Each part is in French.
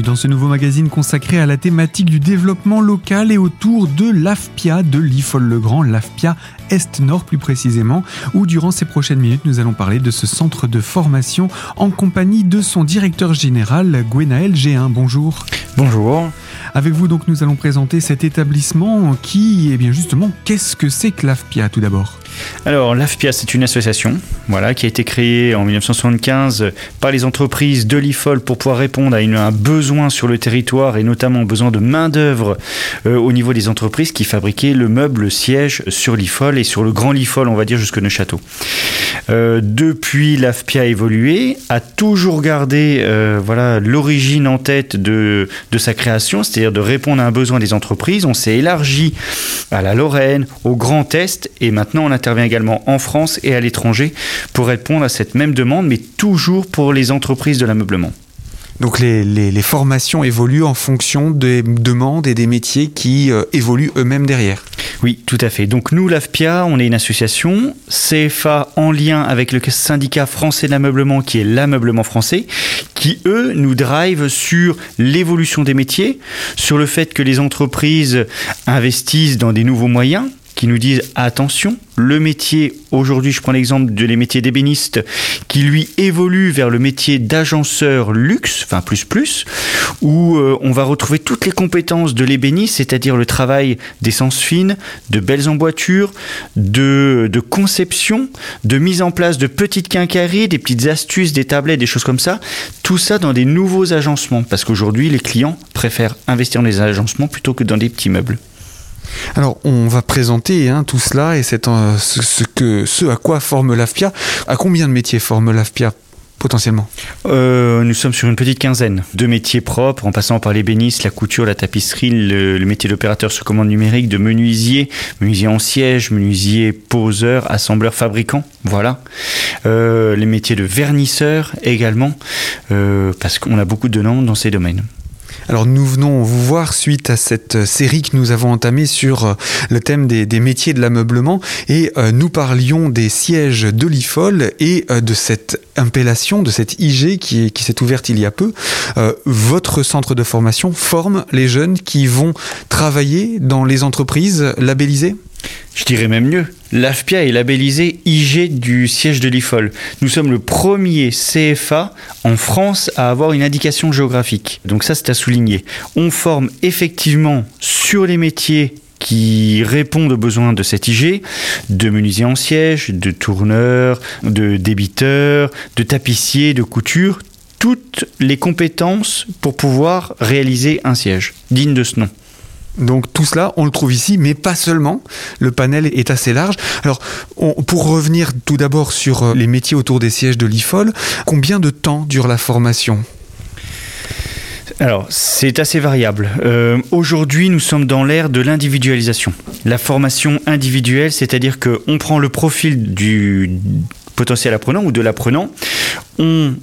bienvenue dans ce nouveau magazine consacré à la thématique du développement local et autour de l'AFPIA de l'IFOL-le-Grand, l'AFPIA Est-Nord plus précisément, où durant ces prochaines minutes nous allons parler de ce centre de formation en compagnie de son directeur général Gwenaël G1. Bonjour. Bonjour. Avec vous donc nous allons présenter cet établissement qui, eh bien justement, qu'est-ce que c'est que l'AFPIA tout d'abord? Alors, l'AFPIA, c'est une association voilà, qui a été créée en 1975 par les entreprises de l'IFOL pour pouvoir répondre à, un besoin sur le territoire et notamment besoin de main-d'œuvre euh, au niveau des entreprises qui fabriquaient le meuble le siège sur l'IFOL et sur le grand l'IFOL, on va dire, jusque Neuchâteau. Euh, depuis, l'AFPIA a évolué, a toujours gardé euh, voilà, l'origine en tête de, de sa création, c'est-à-dire de répondre à un besoin des entreprises. On s'est élargi à la Lorraine, au Grand Est et maintenant on intervient également en France et à l'étranger pour répondre à cette même demande, mais toujours pour les entreprises de l'ameublement. Donc les, formations évoluent en fonction des demandes et des métiers qui euh, évoluent eux-mêmes derrière. Oui, tout à fait. Donc nous, l'AFPIA, on est une association, CFA en lien avec le syndicat français de l'ameublement qui est l'ameublement français, qui eux nous drive sur l'évolution des métiers, sur le fait que les entreprises investissent dans des nouveaux moyens, qui nous disent attention, le métier, aujourd'hui je prends l'exemple de les métiers d'ébéniste, qui lui évolue vers le métier d'agenceur luxe, enfin plus plus, où euh, on va retrouver toutes les compétences de l'ébéniste, c'est-à-dire le travail d'essence fine, de belles emboîtures, de, de conception, de mise en place de petites quincailleries, des petites astuces, des tablettes, des choses comme ça, tout ça dans des nouveaux agencements, parce qu'aujourd'hui les clients préfèrent investir dans des agencements plutôt que dans des petits meubles. Alors, on va présenter hein, tout cela et euh, ce, que, ce à quoi forme l'AFPIA. À combien de métiers forme l'AFPIA potentiellement? Euh, Nous sommes sur une petite quinzaine de métiers propres, en passant par l'ébéniste, la couture, la tapisserie, le, métier d'opérateur sur commande numérique, de menuisier, menuisier en siège, menuisier poseur, assembleur, fabricant, voilà. Euh, les métiers de vernisseur également, parce qu'on a beaucoup de noms dans ces domaines. Alors nous venons vous voir suite à cette série que nous avons entamée sur euh, le thème des, métiers de l'ameublement et euh, nous parlions des sièges de l'IFOL et euh, de cette impellation, de cette IG qui s'est ouverte il y a peu. votre centre de formation forme les jeunes qui vont travailler dans les entreprises labellisées? Je dirais même mieux, l'AFPIA est labellisé IG du siège de l'IFOL. Nous sommes le premier CFA en France à avoir une indication géographique. Donc ça, c'est à souligner. On forme effectivement sur les métiers qui répondent aux besoins de cet IG, de menuisier en siège, de tourneur, de débiteur, de tapissier, de couture, toutes les compétences pour pouvoir réaliser un siège digne de ce nom. Donc tout cela, on le trouve ici, mais pas seulement. Le panel est assez large. Alors, pour revenir tout d'abord sur euh, les métiers autour des sièges de l'IFOL, combien de temps dure la formation? Alors, c'est assez variable. Euh, aujourd'hui, nous sommes dans l'ère de l'individualisation. La formation individuelle, c'est-à-dire qu'on prend le profil du potentiel apprenant ou de l'apprenant, on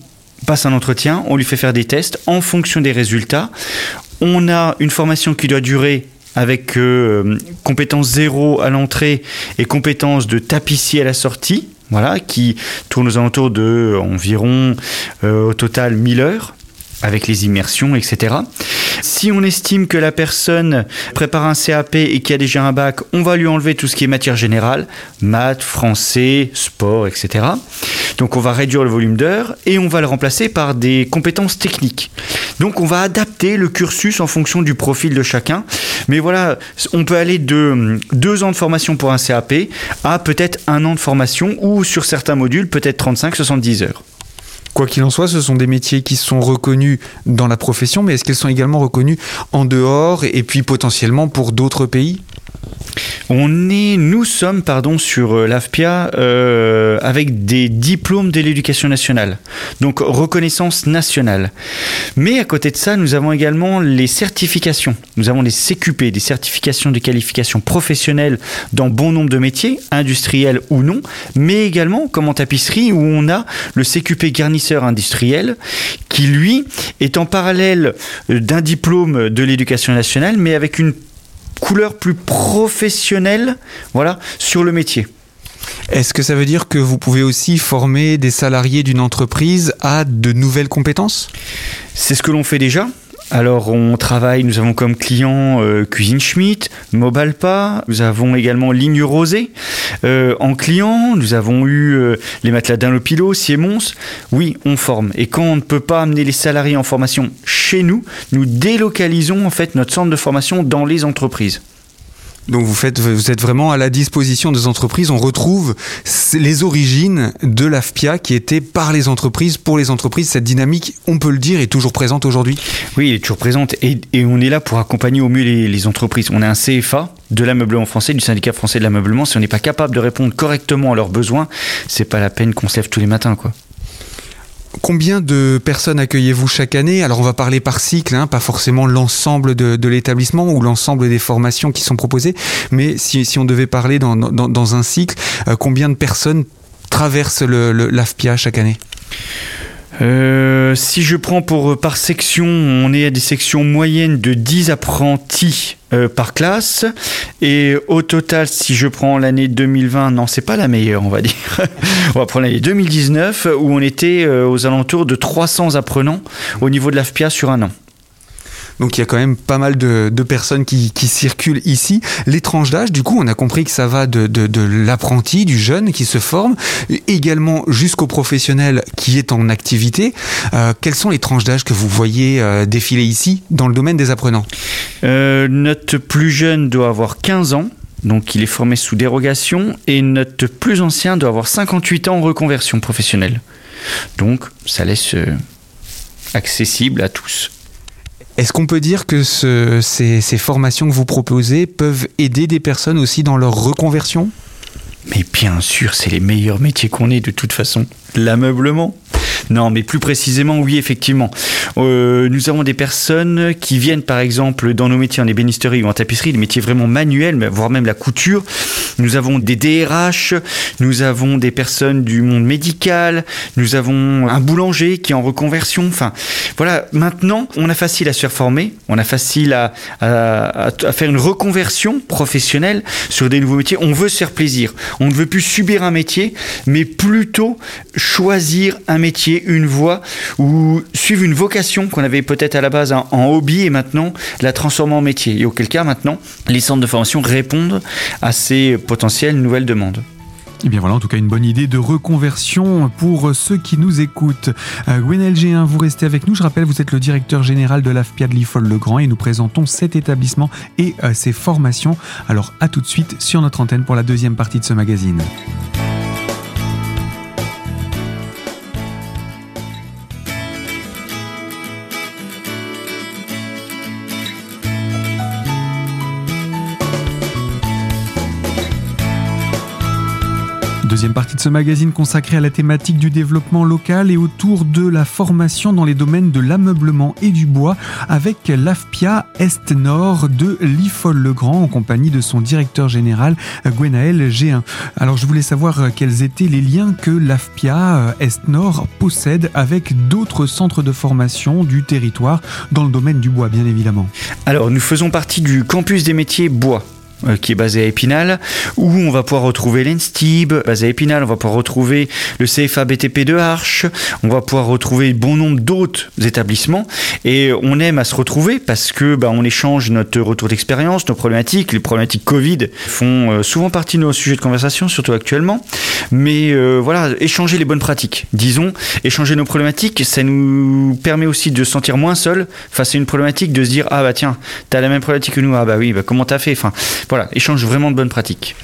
passe un entretien, on lui fait faire des tests en fonction des résultats. On a une formation qui doit durer avec euh, compétence zéro à l'entrée et compétence de tapissier à la sortie, voilà, qui tourne aux alentours de environ euh, au total 1000 heures avec les immersions, etc. Si on estime que la personne prépare un CAP et qui a déjà un bac, on va lui enlever tout ce qui est matière générale, maths, français, sport, etc. Donc on va réduire le volume d'heures et on va le remplacer par des compétences techniques. Donc on va adapter le cursus en fonction du profil de chacun. Mais voilà, on peut aller de deux ans de formation pour un CAP à peut-être un an de formation ou sur certains modules peut-être 35-70 heures. Quoi qu'il en soit, ce sont des métiers qui sont reconnus dans la profession, mais est-ce qu'ils sont également reconnus en dehors et puis potentiellement pour d'autres pays? On est, nous sommes, pardon, sur euh, l'AFPIA euh, avec des diplômes de l'éducation nationale, donc reconnaissance nationale. Mais à côté de ça, nous avons également les certifications. Nous avons les CQP, des certifications de qualification professionnelle dans bon nombre de métiers, industriels ou non, mais également comme en tapisserie où on a le CQP garnisseur industriel qui lui est en parallèle d'un diplôme de l'éducation nationale, mais avec une couleur plus professionnelle voilà, sur le métier. Est-ce que ça veut dire que vous pouvez aussi former des salariés d'une entreprise à de nouvelles compétences? C'est ce que l'on fait déjà. Alors on travaille, nous avons comme client euh, Cuisine Schmidt, Mobalpa, nous avons également Ligne Rosée euh, en client, nous avons eu euh, les matelas Dunlopilo, Siemons. Oui, on forme. Et quand on ne peut pas amener les salariés en formation chez nous, nous délocalisons en fait notre centre de formation dans les entreprises. Donc vous, êtes vraiment à la disposition des entreprises. On retrouve les origines de l'AFPIA qui était par les entreprises, pour les entreprises. Cette dynamique, on peut le dire, est toujours présente aujourd'hui Oui, elle est toujours présente et, on est là pour accompagner au mieux les, entreprises. On a un CFA de l'ameublement français, du syndicat français de l'ameublement. Si on n'est pas capable de répondre correctement à leurs besoins, c'est pas la peine qu'on se lève tous les matins. quoi. Combien de personnes accueillez-vous chaque année? Alors on va parler par cycle, hein, pas forcément l'ensemble de, l'établissement ou l'ensemble des formations qui sont proposées, mais si, on devait parler dans, un cycle, euh, combien de personnes traversent l'AFPIA chaque année? Euh, si je prends pour euh, par section, on est à des sections moyennes de 10 apprentis euh, par classe. Et au total, si je prends l'année 2020, non, c'est pas la meilleure, on va dire. on va prendre l'année 2019 où on était aux alentours de 300 apprenants au niveau de l'AFPIA sur un an. Donc il y a quand même pas mal de, personnes qui, circulent ici. Les tranches d'âge, du coup, on a compris que ça va de, l'apprenti, du jeune qui se forme, également jusqu'au professionnel qui est en activité. Euh, quelles sont les tranches d'âge que vous voyez euh, défiler ici dans le domaine des apprenants? Euh, Notre plus jeune doit avoir 15 ans. Donc il est formé sous dérogation et notre plus ancien doit avoir 58 ans en reconversion professionnelle. Donc ça laisse accessible à tous. Est-ce qu'on peut dire que ces, formations que vous proposez peuvent aider des personnes aussi dans leur reconversion? Mais bien sûr, c'est les meilleurs métiers qu'on ait de toute façon. L'ameublement, non, mais plus précisément, oui, effectivement. Euh, nous avons des personnes qui viennent, par exemple, dans nos métiers en ébénisterie ou en tapisserie, des métiers vraiment manuels, voire même la couture. Nous avons des DRH, nous avons des personnes du monde médical, nous avons un boulanger qui est en reconversion. Enfin, voilà, maintenant, on a facile à se faire former, on a facile à, à, à faire une reconversion professionnelle sur des nouveaux métiers. On veut se faire plaisir. On ne veut plus subir un métier, mais plutôt choisir un métier une voie ou suivre une vocation qu'on avait peut-être à la base en, hobby et maintenant la transformer en métier. Et auquel cas maintenant, les centres de formation répondent à ces potentielles nouvelles demandes. Et eh bien voilà, en tout cas, une bonne idée de reconversion pour ceux qui nous écoutent. Euh, Gwenel G1, vous restez avec nous. Je rappelle, vous êtes le directeur général de l'AFPIA de l'IFOL-le-Grand et nous présentons cet établissement et euh, ses formations. Alors, à tout de suite sur notre antenne pour la deuxième partie de ce magazine. Deuxième partie de ce magazine consacrée à la thématique du développement local et autour de la formation dans les domaines de l'ameublement et du bois avec l'AFPIA Est-Nord de l'IFOL-le-Grand en compagnie de son directeur général Gwenaël G1. Alors je voulais savoir quels étaient les liens que l'AFPIA Est-Nord possède avec d'autres centres de formation du territoire dans le domaine du bois bien évidemment. Alors nous faisons partie du campus des métiers bois qui est basé à Épinal, où on va pouvoir retrouver l'ENSTIB, basé à Épinal, on va pouvoir retrouver le CFA BTP de Arches, on va pouvoir retrouver bon nombre d'autres établissements, et on aime à se retrouver parce que bah, on échange notre retour d'expérience, nos problématiques, les problématiques Covid font euh, souvent partie de nos sujets de conversation, surtout actuellement, mais euh, voilà, échanger les bonnes pratiques, disons, échanger nos problématiques, ça nous permet aussi de se sentir moins seul face à une problématique, de se dire, ah bah tiens, t'as la même problématique que nous, ah bah oui, bah comment t'as fait, enfin, voilà, échange vraiment de bonnes pratiques.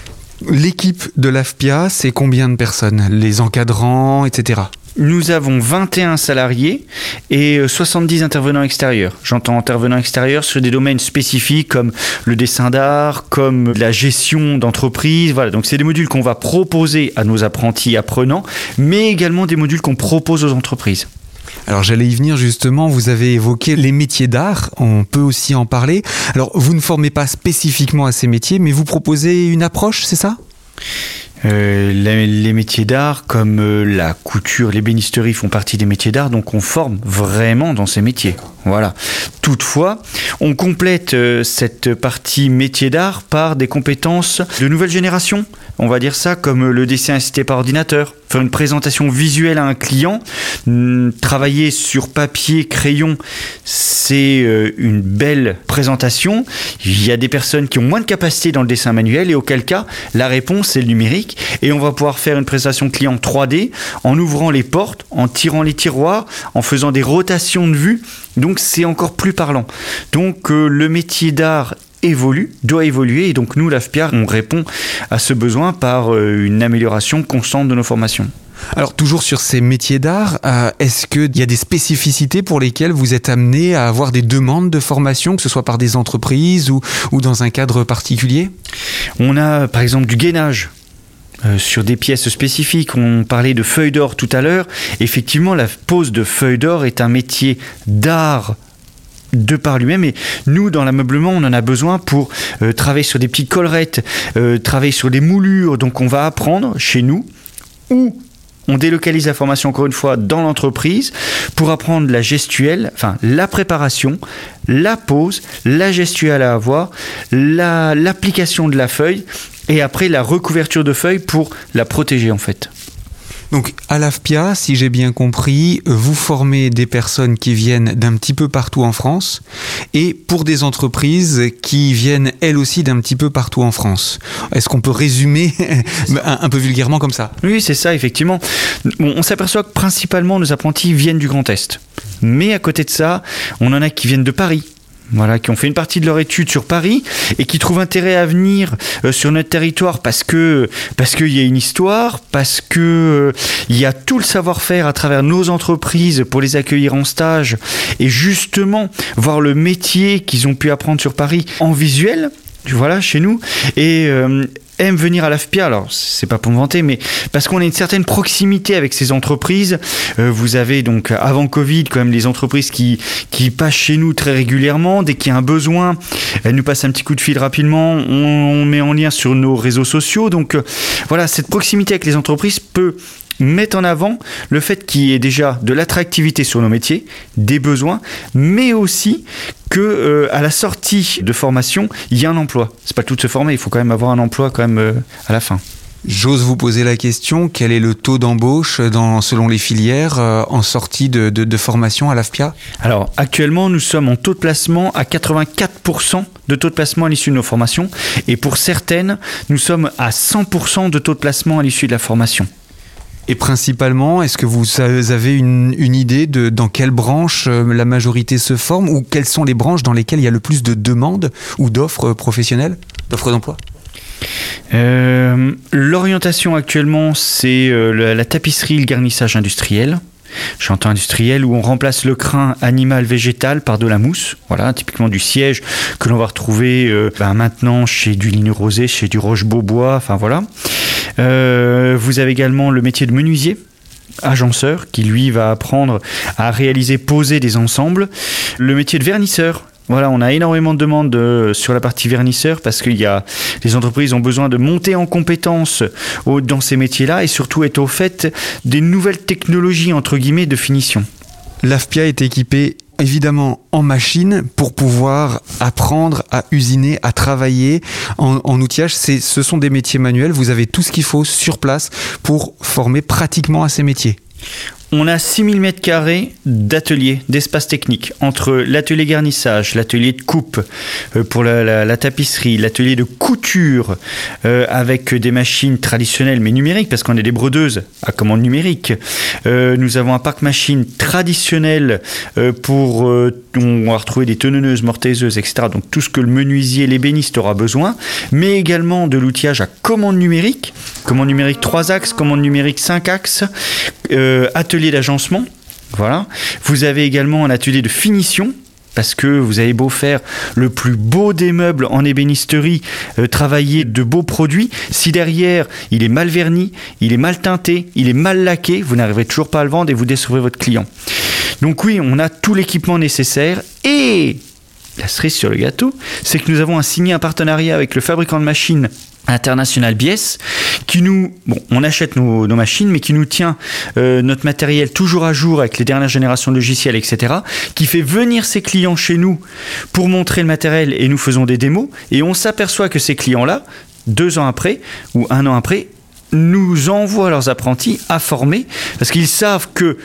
L'équipe de l'AFPIA, c'est combien de personnes? Les encadrants, etc. Nous avons 21 salariés et 70 euh, intervenants extérieurs. J'entends intervenants extérieurs sur des domaines spécifiques comme le dessin d'art, comme la gestion d'entreprise. Voilà, donc c'est des modules qu'on va proposer à nos apprentis apprenants, mais également des modules qu'on propose aux entreprises. Alors j'allais y venir justement, vous avez évoqué les métiers d'art, on peut aussi en parler. Alors vous ne formez pas spécifiquement à ces métiers, mais vous proposez une approche, c'est ça? Euh, les, métiers d'art comme euh, la couture, l'ébénisterie font partie des métiers d'art, donc on forme vraiment dans ces métiers. Voilà. Toutefois, on complète euh, cette partie métier d'art par des compétences de nouvelle génération, on va dire ça, comme le dessin assisté par ordinateur, faire une présentation visuelle à un client, hmm, travailler sur papier, crayon, c'est euh, une belle présentation. Il y a des personnes qui ont moins de capacité dans le dessin manuel et auquel cas, la réponse c'est le numérique et on va pouvoir faire une présentation client 3D en ouvrant les portes, en tirant les tiroirs, en faisant des rotations de vue. Donc c'est encore plus parlant. Donc euh, le métier d'art évolue, doit évoluer, et donc nous, l'AFPIA, on répond à ce besoin par euh, une amélioration constante de nos formations. Alors toujours sur ces métiers d'art, euh, est-ce qu'il y a des spécificités pour lesquelles vous êtes amené à avoir des demandes de formation, que ce soit par des entreprises ou, ou dans un cadre particulier? On a par exemple du gainage. Sur des pièces spécifiques. On parlait de feuilles d'or tout à l'heure. Effectivement, la pose de feuilles d'or est un métier d'art de par lui-même. Et nous, dans l'ameublement, on en a besoin pour euh, travailler sur des petites collerettes, euh, travailler sur des moulures. Donc on va apprendre chez nous ou on délocalise la formation encore une fois dans l'entreprise pour apprendre la gestuelle, enfin la préparation, la pose, la gestuelle à avoir, l'application de la feuille et après la recouverture de feuille pour la protéger en fait. Donc à l'AFPIA, si j'ai bien compris, vous formez des personnes qui viennent d'un petit peu partout en France et pour des entreprises qui viennent elles aussi d'un petit peu partout en France. Est-ce qu'on peut résumer un, peu vulgairement comme ça? Oui, c'est ça, effectivement. on s'aperçoit que principalement nos apprentis viennent du Grand Est. Mais à côté de ça, on en a qui viennent de Paris, voilà, qui ont fait une partie de leur étude sur Paris et qui trouvent intérêt à venir euh, sur notre territoire parce que parce qu'il y a une histoire, parce que euh, il y a tout le savoir-faire à travers nos entreprises pour les accueillir en stage et justement voir le métier qu'ils ont pu apprendre sur Paris en visuel voilà, chez nous. Et, euh, aiment venir à l'AFPIA, alors c'est pas pour me vanter, mais parce qu'on a une certaine proximité avec ces entreprises. Euh, vous avez donc avant Covid quand même les entreprises qui, qui passent chez nous très régulièrement. Dès qu'il y a un besoin, elles nous passent un petit coup de fil rapidement. On, met en lien sur nos réseaux sociaux. Donc euh, voilà, cette proximité avec les entreprises peut mettre en avant le fait qu'il y ait déjà de l'attractivité sur nos métiers, des besoins, mais aussi que euh, à la sortie de formation, il y a un emploi. C'est pas tout de se former, il faut quand même avoir un emploi quand même euh, à la fin. J'ose vous poser la question, quel est le taux d'embauche dans, selon les filières euh, en sortie de, de formation à l'AFPIA? Alors actuellement nous sommes en taux de placement à 84% de taux de placement à l'issue de nos formations et pour certaines nous sommes à 100% de taux de placement à l'issue de la formation. Et principalement, est-ce que vous avez une, idée de dans quelle branche euh, la majorité se forme ou quelles sont les branches dans lesquelles il y a le plus de demandes ou d'offres professionnelles, d'offres d'emploi? Euh, L'orientation actuellement, c'est euh, la, tapisserie, le garnissage industriel chantant industriel où on remplace le crin animal-végétal par de la mousse. Voilà, typiquement du siège que l'on va retrouver ben, maintenant chez du ligne rosé, chez du roche-beaubois, enfin voilà. Euh, vous avez également le métier de menuisier agenceur qui lui va apprendre à réaliser, poser des ensembles. Le métier de vernisseur. Voilà, on a énormément de demandes sur la partie vernisseur parce qu'il y a les entreprises ont besoin de monter en compétences dans ces métiers-là et surtout être au fait des nouvelles technologies entre guillemets de finition. L'AFPIA est équipé évidemment en machine pour pouvoir apprendre à usiner, à travailler en, outillage. Ce sont des métiers manuels. Vous avez tout ce qu'il faut sur place pour former pratiquement à ces métiers. On a 6000 m2 d'atelier, d'espace technique, entre l'atelier garnissage, l'atelier de coupe euh, pour la, tapisserie, l'atelier de couture euh, avec des machines traditionnelles mais numériques, parce qu'on est des brodeuses à commande numérique. Euh, nous avons un parc machine traditionnel pour... on va retrouver des tenonneuses, mortaiseuses, etc. Donc tout ce que le menuisier, l'ébéniste aura besoin, mais également de l'outillage à commande numérique, commande numérique 3 axes, commande numérique 5 axes, atelier d'agencement. Voilà. Vous avez également un atelier de finition parce que vous avez beau faire le plus beau des meubles en ébénisterie, euh, travailler de beaux produits, si derrière il est mal verni, il est mal teinté, il est mal laqué, vous n'arriverez toujours pas à le vendre et vous décevrez votre client. Donc oui, on a tout l'équipement nécessaire et la cerise sur le gâteau, c'est que nous avons signé un partenariat avec le fabricant de machines international Bies qui nous bon on achète nos, machines mais qui nous tient euh, notre matériel toujours à jour avec les dernières générations de logiciels etc qui fait venir ses clients chez nous pour montrer le matériel et nous faisons des démos. Et on s'aperçoit que ces clients là deux ans après ou un an après nous envoient leurs apprentis à former parce qu'ils savent que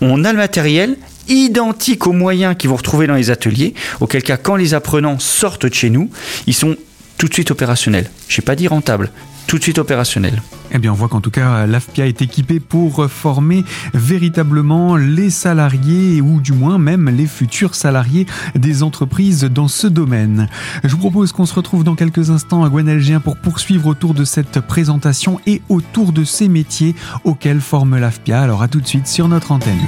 on a le matériel identique aux moyens qu'ils vont retrouver dans les ateliers, auquel cas quand les apprenants sortent de chez nous, ils sont tout de suite opérationnels. Je n'ai pas dit rentable, tout de suite opérationnel. Eh bien, on voit qu'en tout cas, l'AFPIA est équipé pour former véritablement les salariés ou du moins même les futurs salariés des entreprises dans ce domaine. Je vous propose qu'on se retrouve dans quelques instants à Gwenelgien pour poursuivre autour de cette présentation et autour de ces métiers auxquels forme l'AFPIA. Alors à tout de suite sur notre antenne.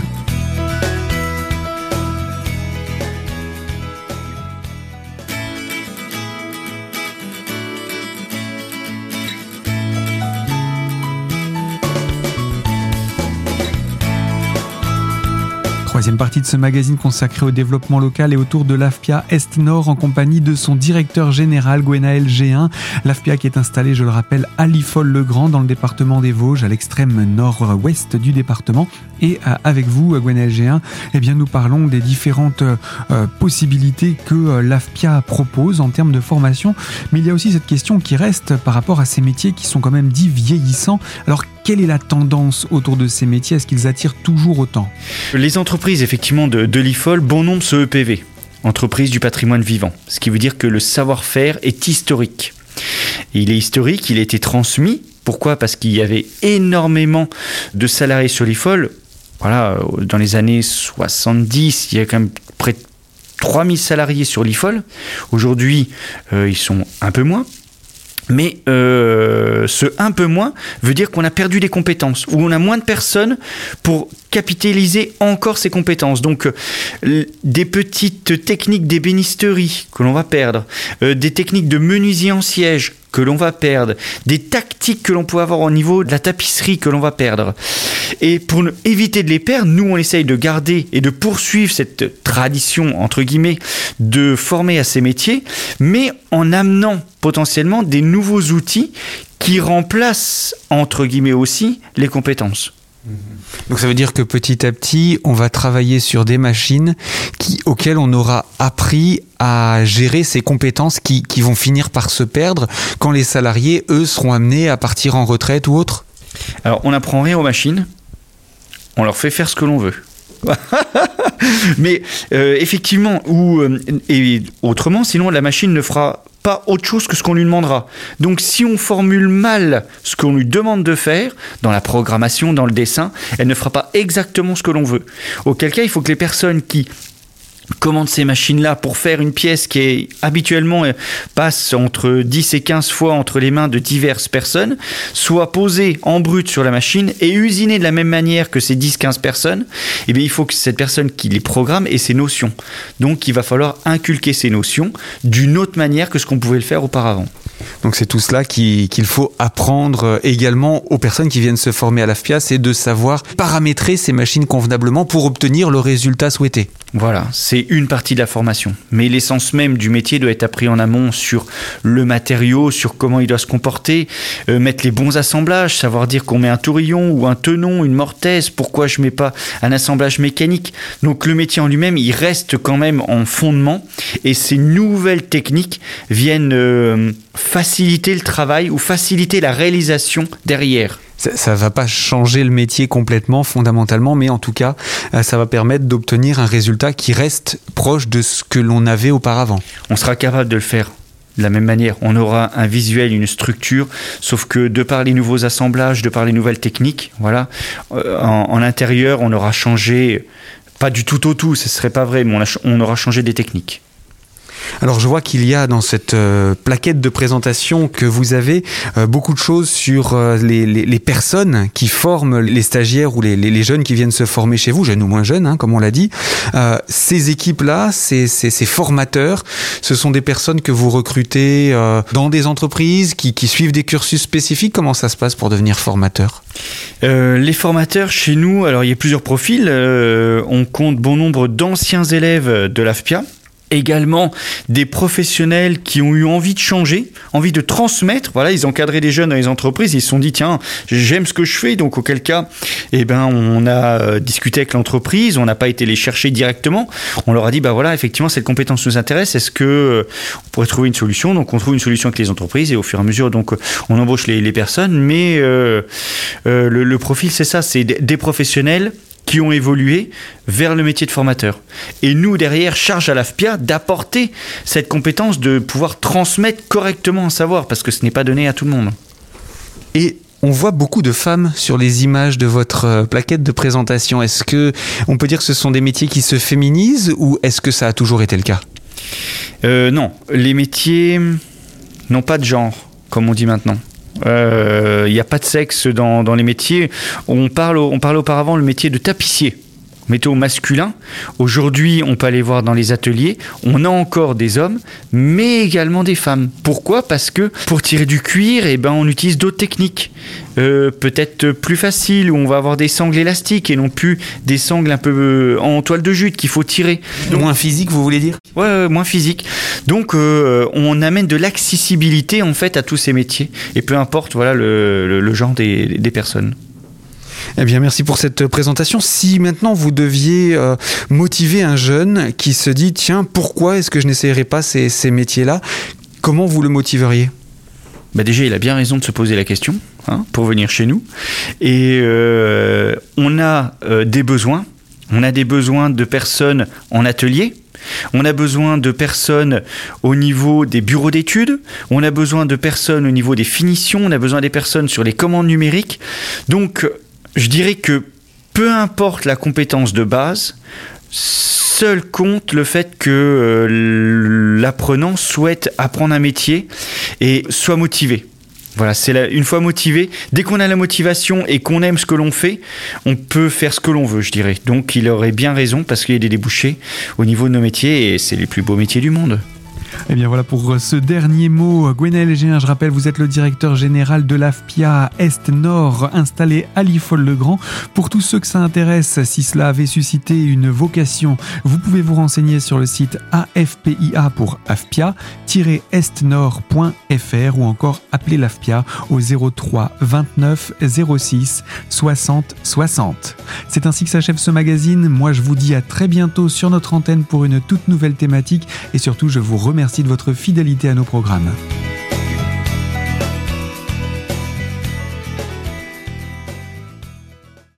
Partie de ce magazine consacré au développement local et autour de l'AFPIA Est-Nord en compagnie de son directeur général Gwenaël G1. L'AFPIA qui est installé, je le rappelle, à Lifol-le-Grand dans le département des Vosges, à l'extrême nord-ouest du département. Et euh, avec vous, Gwenaël G1, eh bien, nous parlons des différentes euh, possibilités que euh, l'AFPIA propose en termes de formation. Mais il y a aussi cette question qui reste par rapport à ces métiers qui sont quand même dits vieillissants. Alors quelle est la tendance autour de ces métiers? Est-ce qu'ils attirent toujours autant? Les entreprises, effectivement, de, de l'IFOL, bon nombre ce EPV, entreprise du patrimoine vivant. Ce qui veut dire que le savoir-faire est historique. Il est historique, il a été transmis. Pourquoi? Parce qu'il y avait énormément de salariés sur l'IFOL. Voilà, dans les années 70, il y a quand même près de 3000 salariés sur l'IFOL. Aujourd'hui, euh, ils sont un peu moins. Mais euh, ce un peu moins veut dire qu'on a perdu des compétences, ou on a moins de personnes pour capitaliser encore ces compétences. Donc euh, des petites techniques d'ébénisterie que l'on va perdre, euh, des techniques de menuisier en siège que l'on va perdre, des tactiques que l'on peut avoir au niveau de la tapisserie que l'on va perdre. Et pour éviter de les perdre, nous on essaye de garder et de poursuivre cette tradition, entre guillemets, de former à ces métiers, mais en amenant potentiellement des nouveaux outils qui remplacent, entre guillemets aussi, les compétences. Donc ça veut dire que petit à petit, on va travailler sur des machines auxquelles on aura appris à gérer ces compétences qui, qui vont finir par se perdre quand les salariés, eux, seront amenés à partir en retraite ou autre Alors on n'apprend rien aux machines, on leur fait faire ce que l'on veut. Mais euh, effectivement, ou euh, et autrement, sinon la machine ne fera pas autre chose que ce qu'on lui demandera. Donc si on formule mal ce qu'on lui demande de faire, dans la programmation, dans le dessin, elle ne fera pas exactement ce que l'on veut. Auquel cas, il faut que les personnes qui commande ces machines-là pour faire une pièce qui est habituellement euh, passe entre 10 et 15 fois entre les mains de diverses personnes, soit posée en brut sur la machine et usinée de la même manière que ces 10-15 personnes, eh bien, il faut que cette personne qui les programme ait ces notions. Donc il va falloir inculquer ces notions d'une autre manière que ce qu'on pouvait le faire auparavant. Donc c'est tout cela qu'il faut apprendre euh, également aux personnes qui viennent se former à l'AFPIA, c'est de savoir paramétrer ces machines convenablement pour obtenir le résultat souhaité. Voilà, c'est une partie de la formation. Mais l'essence même du métier doit être appris en amont sur le matériau, sur comment il doit se comporter, euh, mettre les bons assemblages, savoir dire qu'on met un tourillon ou un tenon, une mortaise, pourquoi je mets pas un assemblage mécanique. Donc le métier en lui-même, il reste quand même en fondement et ces nouvelles techniques viennent euh, faciliter le travail ou faciliter la réalisation derrière ça ne va pas changer le métier complètement, fondamentalement, mais en tout cas, euh, ça va permettre d'obtenir un résultat qui reste proche de ce que l'on avait auparavant. On sera capable de le faire de la même manière. On aura un visuel, une structure, sauf que de par les nouveaux assemblages, de par les nouvelles techniques, voilà, euh, en, intérieur, on aura changé, pas du tout au tout, ce serait pas vrai, mais on aura changé des techniques. Alors je vois qu'il y a dans cette euh, plaquette de présentation que vous avez euh, beaucoup de choses sur euh, les, personnes qui forment les stagiaires ou les, jeunes qui viennent se former chez vous, jeunes ou moins jeunes, hein, comme on l'a dit. ces équipes-là, ces, formateurs, ce sont des personnes que vous recrutez dans des entreprises qui, qui, suivent des cursus spécifiques. Comment ça se passe pour devenir formateur? Les formateurs chez nous, alors il y a plusieurs profils. on compte bon nombre d'anciens élèves de l'AFPIA également des professionnels qui ont eu envie de changer, envie de transmettre. Voilà, ils encadraient des jeunes dans les entreprises, ils se sont dit tiens, j'aime ce que je fais, donc auquel cas, eh ben, on a euh, discuté avec l'entreprise, on n'a pas été les chercher directement. On leur a dit bah voilà, effectivement, cette compétence nous intéresse. Est-ce que euh, on pourrait trouver une solution? Donc on trouve une solution avec les entreprises et au fur et à mesure, donc on embauche les, personnes. Mais euh, le profil, c'est ça, c'est des professionnels qui ont évolué vers le métier de formateur. Et nous, derrière, charge à l'AFPIA d'apporter cette compétence de pouvoir transmettre correctement un savoir, parce que ce n'est pas donné à tout le monde. Et on voit beaucoup de femmes sur les images de votre euh, plaquette de présentation. Est-ce que on peut dire que ce sont des métiers qui se féminisent ou est-ce que ça a toujours été le cas? Euh, Non, les métiers n'ont pas de genre, comme on dit maintenant. Il euh, n'y a pas de sexe dans, dans, les métiers. On, parle, on parlait auparavant le métier de tapissier météo masculin. Aujourd'hui, on peut aller voir dans les ateliers, on a encore des hommes, mais également des femmes. Pourquoi? Parce que pour tirer du cuir, eh ben, on utilise d'autres techniques. Euh, peut-être plus faciles, où on va avoir des sangles élastiques et non plus des sangles un peu euh, en toile de jute qu'il faut tirer. moins physique, vous voulez dire? Ouais, moins physique. Donc, euh, on amène de l'accessibilité en fait à tous ces métiers, et peu importe voilà le, genre des personnes. Eh bien, merci pour cette présentation. Si maintenant vous deviez euh, motiver un jeune qui se dit, tiens, pourquoi est-ce que je n'essayerai pas ces, métiers-là Comment vous le motiveriez? Bah déjà, il a bien raison de se poser la question hein, pour venir chez nous. Et euh, on a euh, des besoins. On a des besoins de personnes en atelier, on a besoin de personnes au niveau des bureaux d'études, on a besoin de personnes au niveau des finitions, on a besoin des personnes sur les commandes numériques. Donc je dirais que peu importe la compétence de base, seul compte le fait que euh, l'apprenant souhaite apprendre un métier et soit motivé. Voilà, c'est une fois motivé, dès qu'on a la motivation et qu'on aime ce que l'on fait, on peut faire ce que l'on veut, je dirais. Donc il aurait bien raison parce qu'il y a des débouchés au niveau de nos métiers et c'est les plus beaux métiers du monde. Et eh bien voilà pour ce dernier mot. Gwenel Gélin, je rappelle, vous êtes le directeur général de l'AFPIA Est-Nord installé à Lifol-le-Grand. Pour tous ceux que ça intéresse, si cela avait suscité une vocation, vous pouvez vous renseigner sur le site AFPIA pour AFPIA-estnord.fr ou encore appeler l'AFPIA au 03 29 06 60 60. C'est ainsi que s'achève ce magazine. Moi, je vous dis à très bientôt sur notre antenne pour une toute nouvelle thématique et surtout, je vous remercie Merci de votre fidélité à nos programmes.